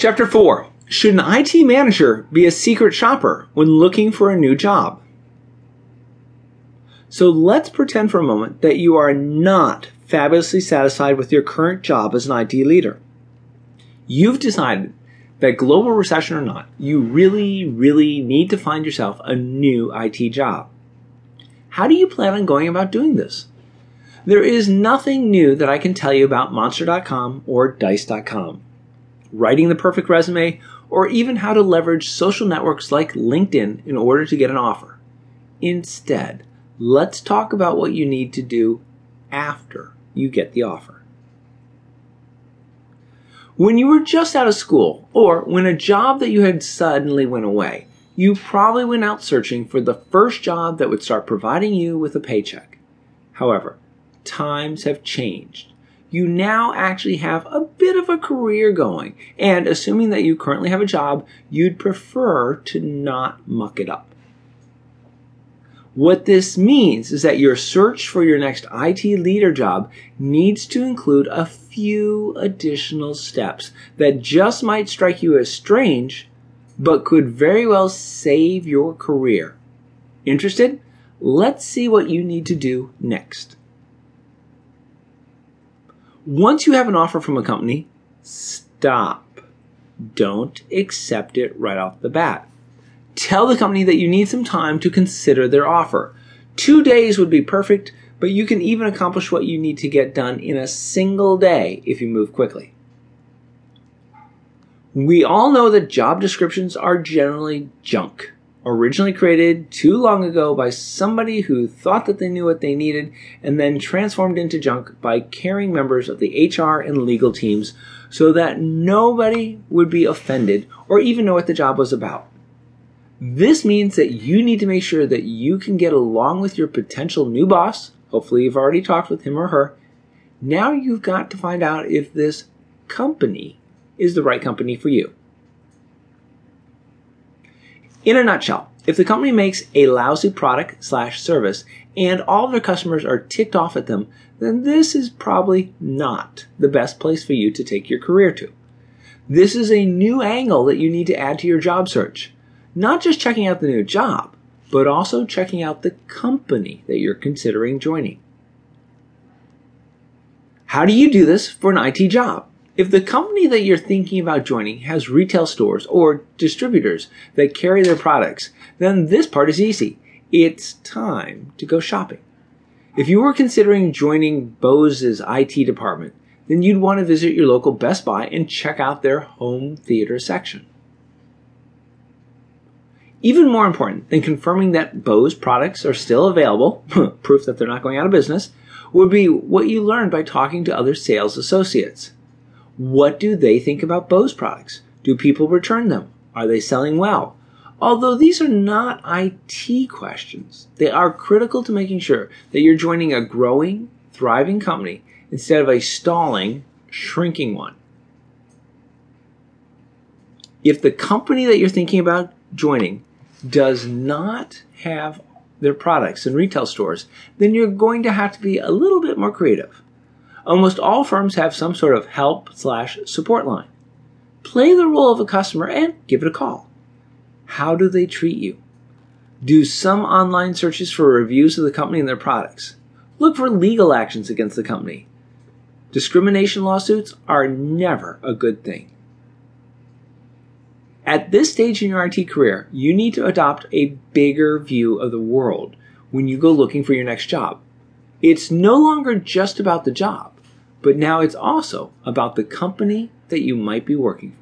Chapter 4 Should an IT manager be a secret shopper when looking for a new job? So let's pretend for a moment that you are not fabulously satisfied with your current job as an IT leader. You've decided that global recession or not, you really, really need to find yourself a new IT job. How do you plan on going about doing this? There is nothing new that I can tell you about Monster.com or Dice.com. Writing the perfect resume, or even how to leverage social networks like LinkedIn in order to get an offer. Instead, let's talk about what you need to do after you get the offer. When you were just out of school, or when a job that you had suddenly went away, you probably went out searching for the first job that would start providing you with a paycheck. However, times have changed. You now actually have a bit of a career going, and assuming that you currently have a job, you'd prefer to not muck it up. What this means is that your search for your next IT leader job needs to include a few additional steps that just might strike you as strange, but could very well save your career. Interested? Let's see what you need to do next. Once you have an offer from a company, stop. Don't accept it right off the bat. Tell the company that you need some time to consider their offer. Two days would be perfect, but you can even accomplish what you need to get done in a single day if you move quickly. We all know that job descriptions are generally junk, originally created too long ago by somebody who thought that they knew what they needed and then transformed into junk by caring members of the HR and legal teams so that nobody would be offended or even know what the job was about. This means that you need to make sure that you can get along with your potential new boss. Hopefully, you've already talked with him or her. Now you've got to find out if this company is the right company for you. In a nutshell, if the company makes a lousy product slash service and all their customers are ticked off at them, then this is probably not the best place for you to take your career to. This is a new angle that you need to add to your job search not just checking out the new job, but also checking out the company that you're considering joining. How do you do this for an IT job? If the company that you're thinking about joining has retail stores or distributors that carry their products, then this part is easy. It's time to go shopping. If you were considering joining Bose's IT department, then you'd want to visit your local Best Buy and check out their home theater section. Even more important than confirming that Bose products are still available, proof that they're not going out of business, would be what you learned by talking to other sales associates. What do they think about Bose products? Do people return them? Are they selling well? Although these are not IT questions, they are critical to making sure that you're joining a growing, thriving company instead of a stalling, shrinking one. If the company that you're thinking about joining does not have their products in retail stores, then you're going to have to be a little bit more creative. Almost all firms have some sort of help slash support line. Play the role of a customer and give it a call. How do they treat you? Do some online searches for reviews of the company and their products. Look for legal actions against the company. Discrimination lawsuits are never a good thing. At this stage in your IT career, you need to adopt a bigger view of the world when you go looking for your next job. It's no longer just about the job, but now it's also about the company that you might be working for.